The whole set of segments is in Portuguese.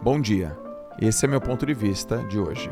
Bom dia. Esse é meu ponto de vista de hoje.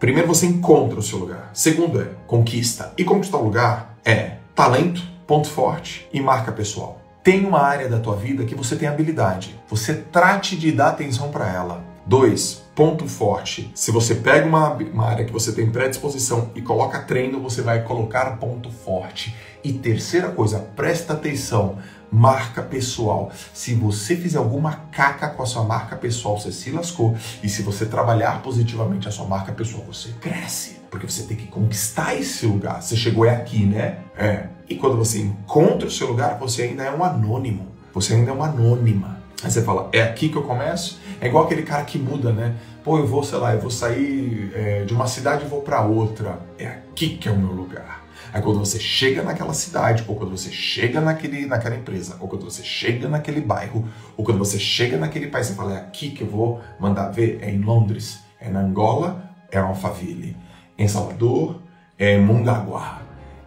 Primeiro você encontra o seu lugar. Segundo é conquista. E conquistar o lugar é talento, ponto forte e marca pessoal. Tem uma área da tua vida que você tem habilidade. Você trate de dar atenção para ela. Dois, ponto forte. Se você pega uma, uma área que você tem predisposição e coloca treino, você vai colocar ponto forte. E terceira coisa, presta atenção, marca pessoal. Se você fizer alguma caca com a sua marca pessoal, você se lascou. E se você trabalhar positivamente a sua marca pessoal, você cresce. Porque você tem que conquistar esse lugar. Você chegou é aqui, né? É. E quando você encontra o seu lugar, você ainda é um anônimo. Você ainda é uma anônima. Aí você fala, é aqui que eu começo? É igual aquele cara que muda, né? Pô, eu vou, sei lá, eu vou sair é, de uma cidade e vou para outra. É aqui que é o meu lugar. Aí quando você chega naquela cidade, ou quando você chega naquele, naquela empresa, ou quando você chega naquele bairro, ou quando você chega naquele país, você fala, é aqui que eu vou mandar ver. É em Londres, é na Angola, é Alphaville. Em Salvador, é em Mongaguá.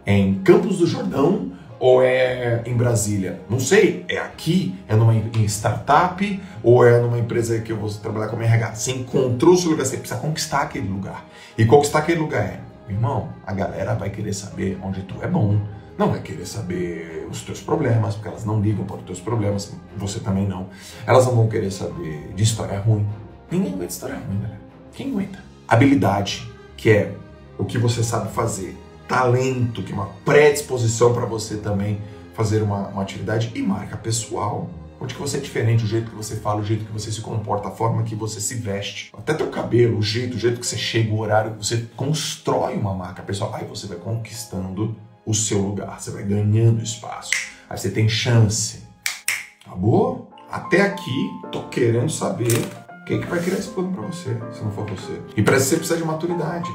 É em Campos do Jordão, ou é em Brasília? Não sei, é aqui, é numa startup ou é numa empresa que eu vou trabalhar como RH? Você encontrou o seu lugar, você precisa conquistar aquele lugar. E conquistar aquele lugar é, irmão, a galera vai querer saber onde tu é bom, não vai querer saber os teus problemas, porque elas não ligam para os teus problemas, você também não. Elas não vão querer saber de história ruim. Ninguém aguenta história ruim, galera. Quem aguenta? Habilidade, que é o que você sabe fazer talento, que é uma predisposição para você também fazer uma, uma, atividade e marca pessoal. Onde que você é diferente, o jeito que você fala, o jeito que você se comporta, a forma que você se veste, até teu cabelo, o jeito, o jeito que você chega, o horário você constrói uma marca pessoal. Aí você vai conquistando o seu lugar, você vai ganhando espaço. Aí você tem chance. Acabou? Até aqui, tô querendo saber quem que vai criar esse plano para você, se não for você. E para isso você precisa de maturidade.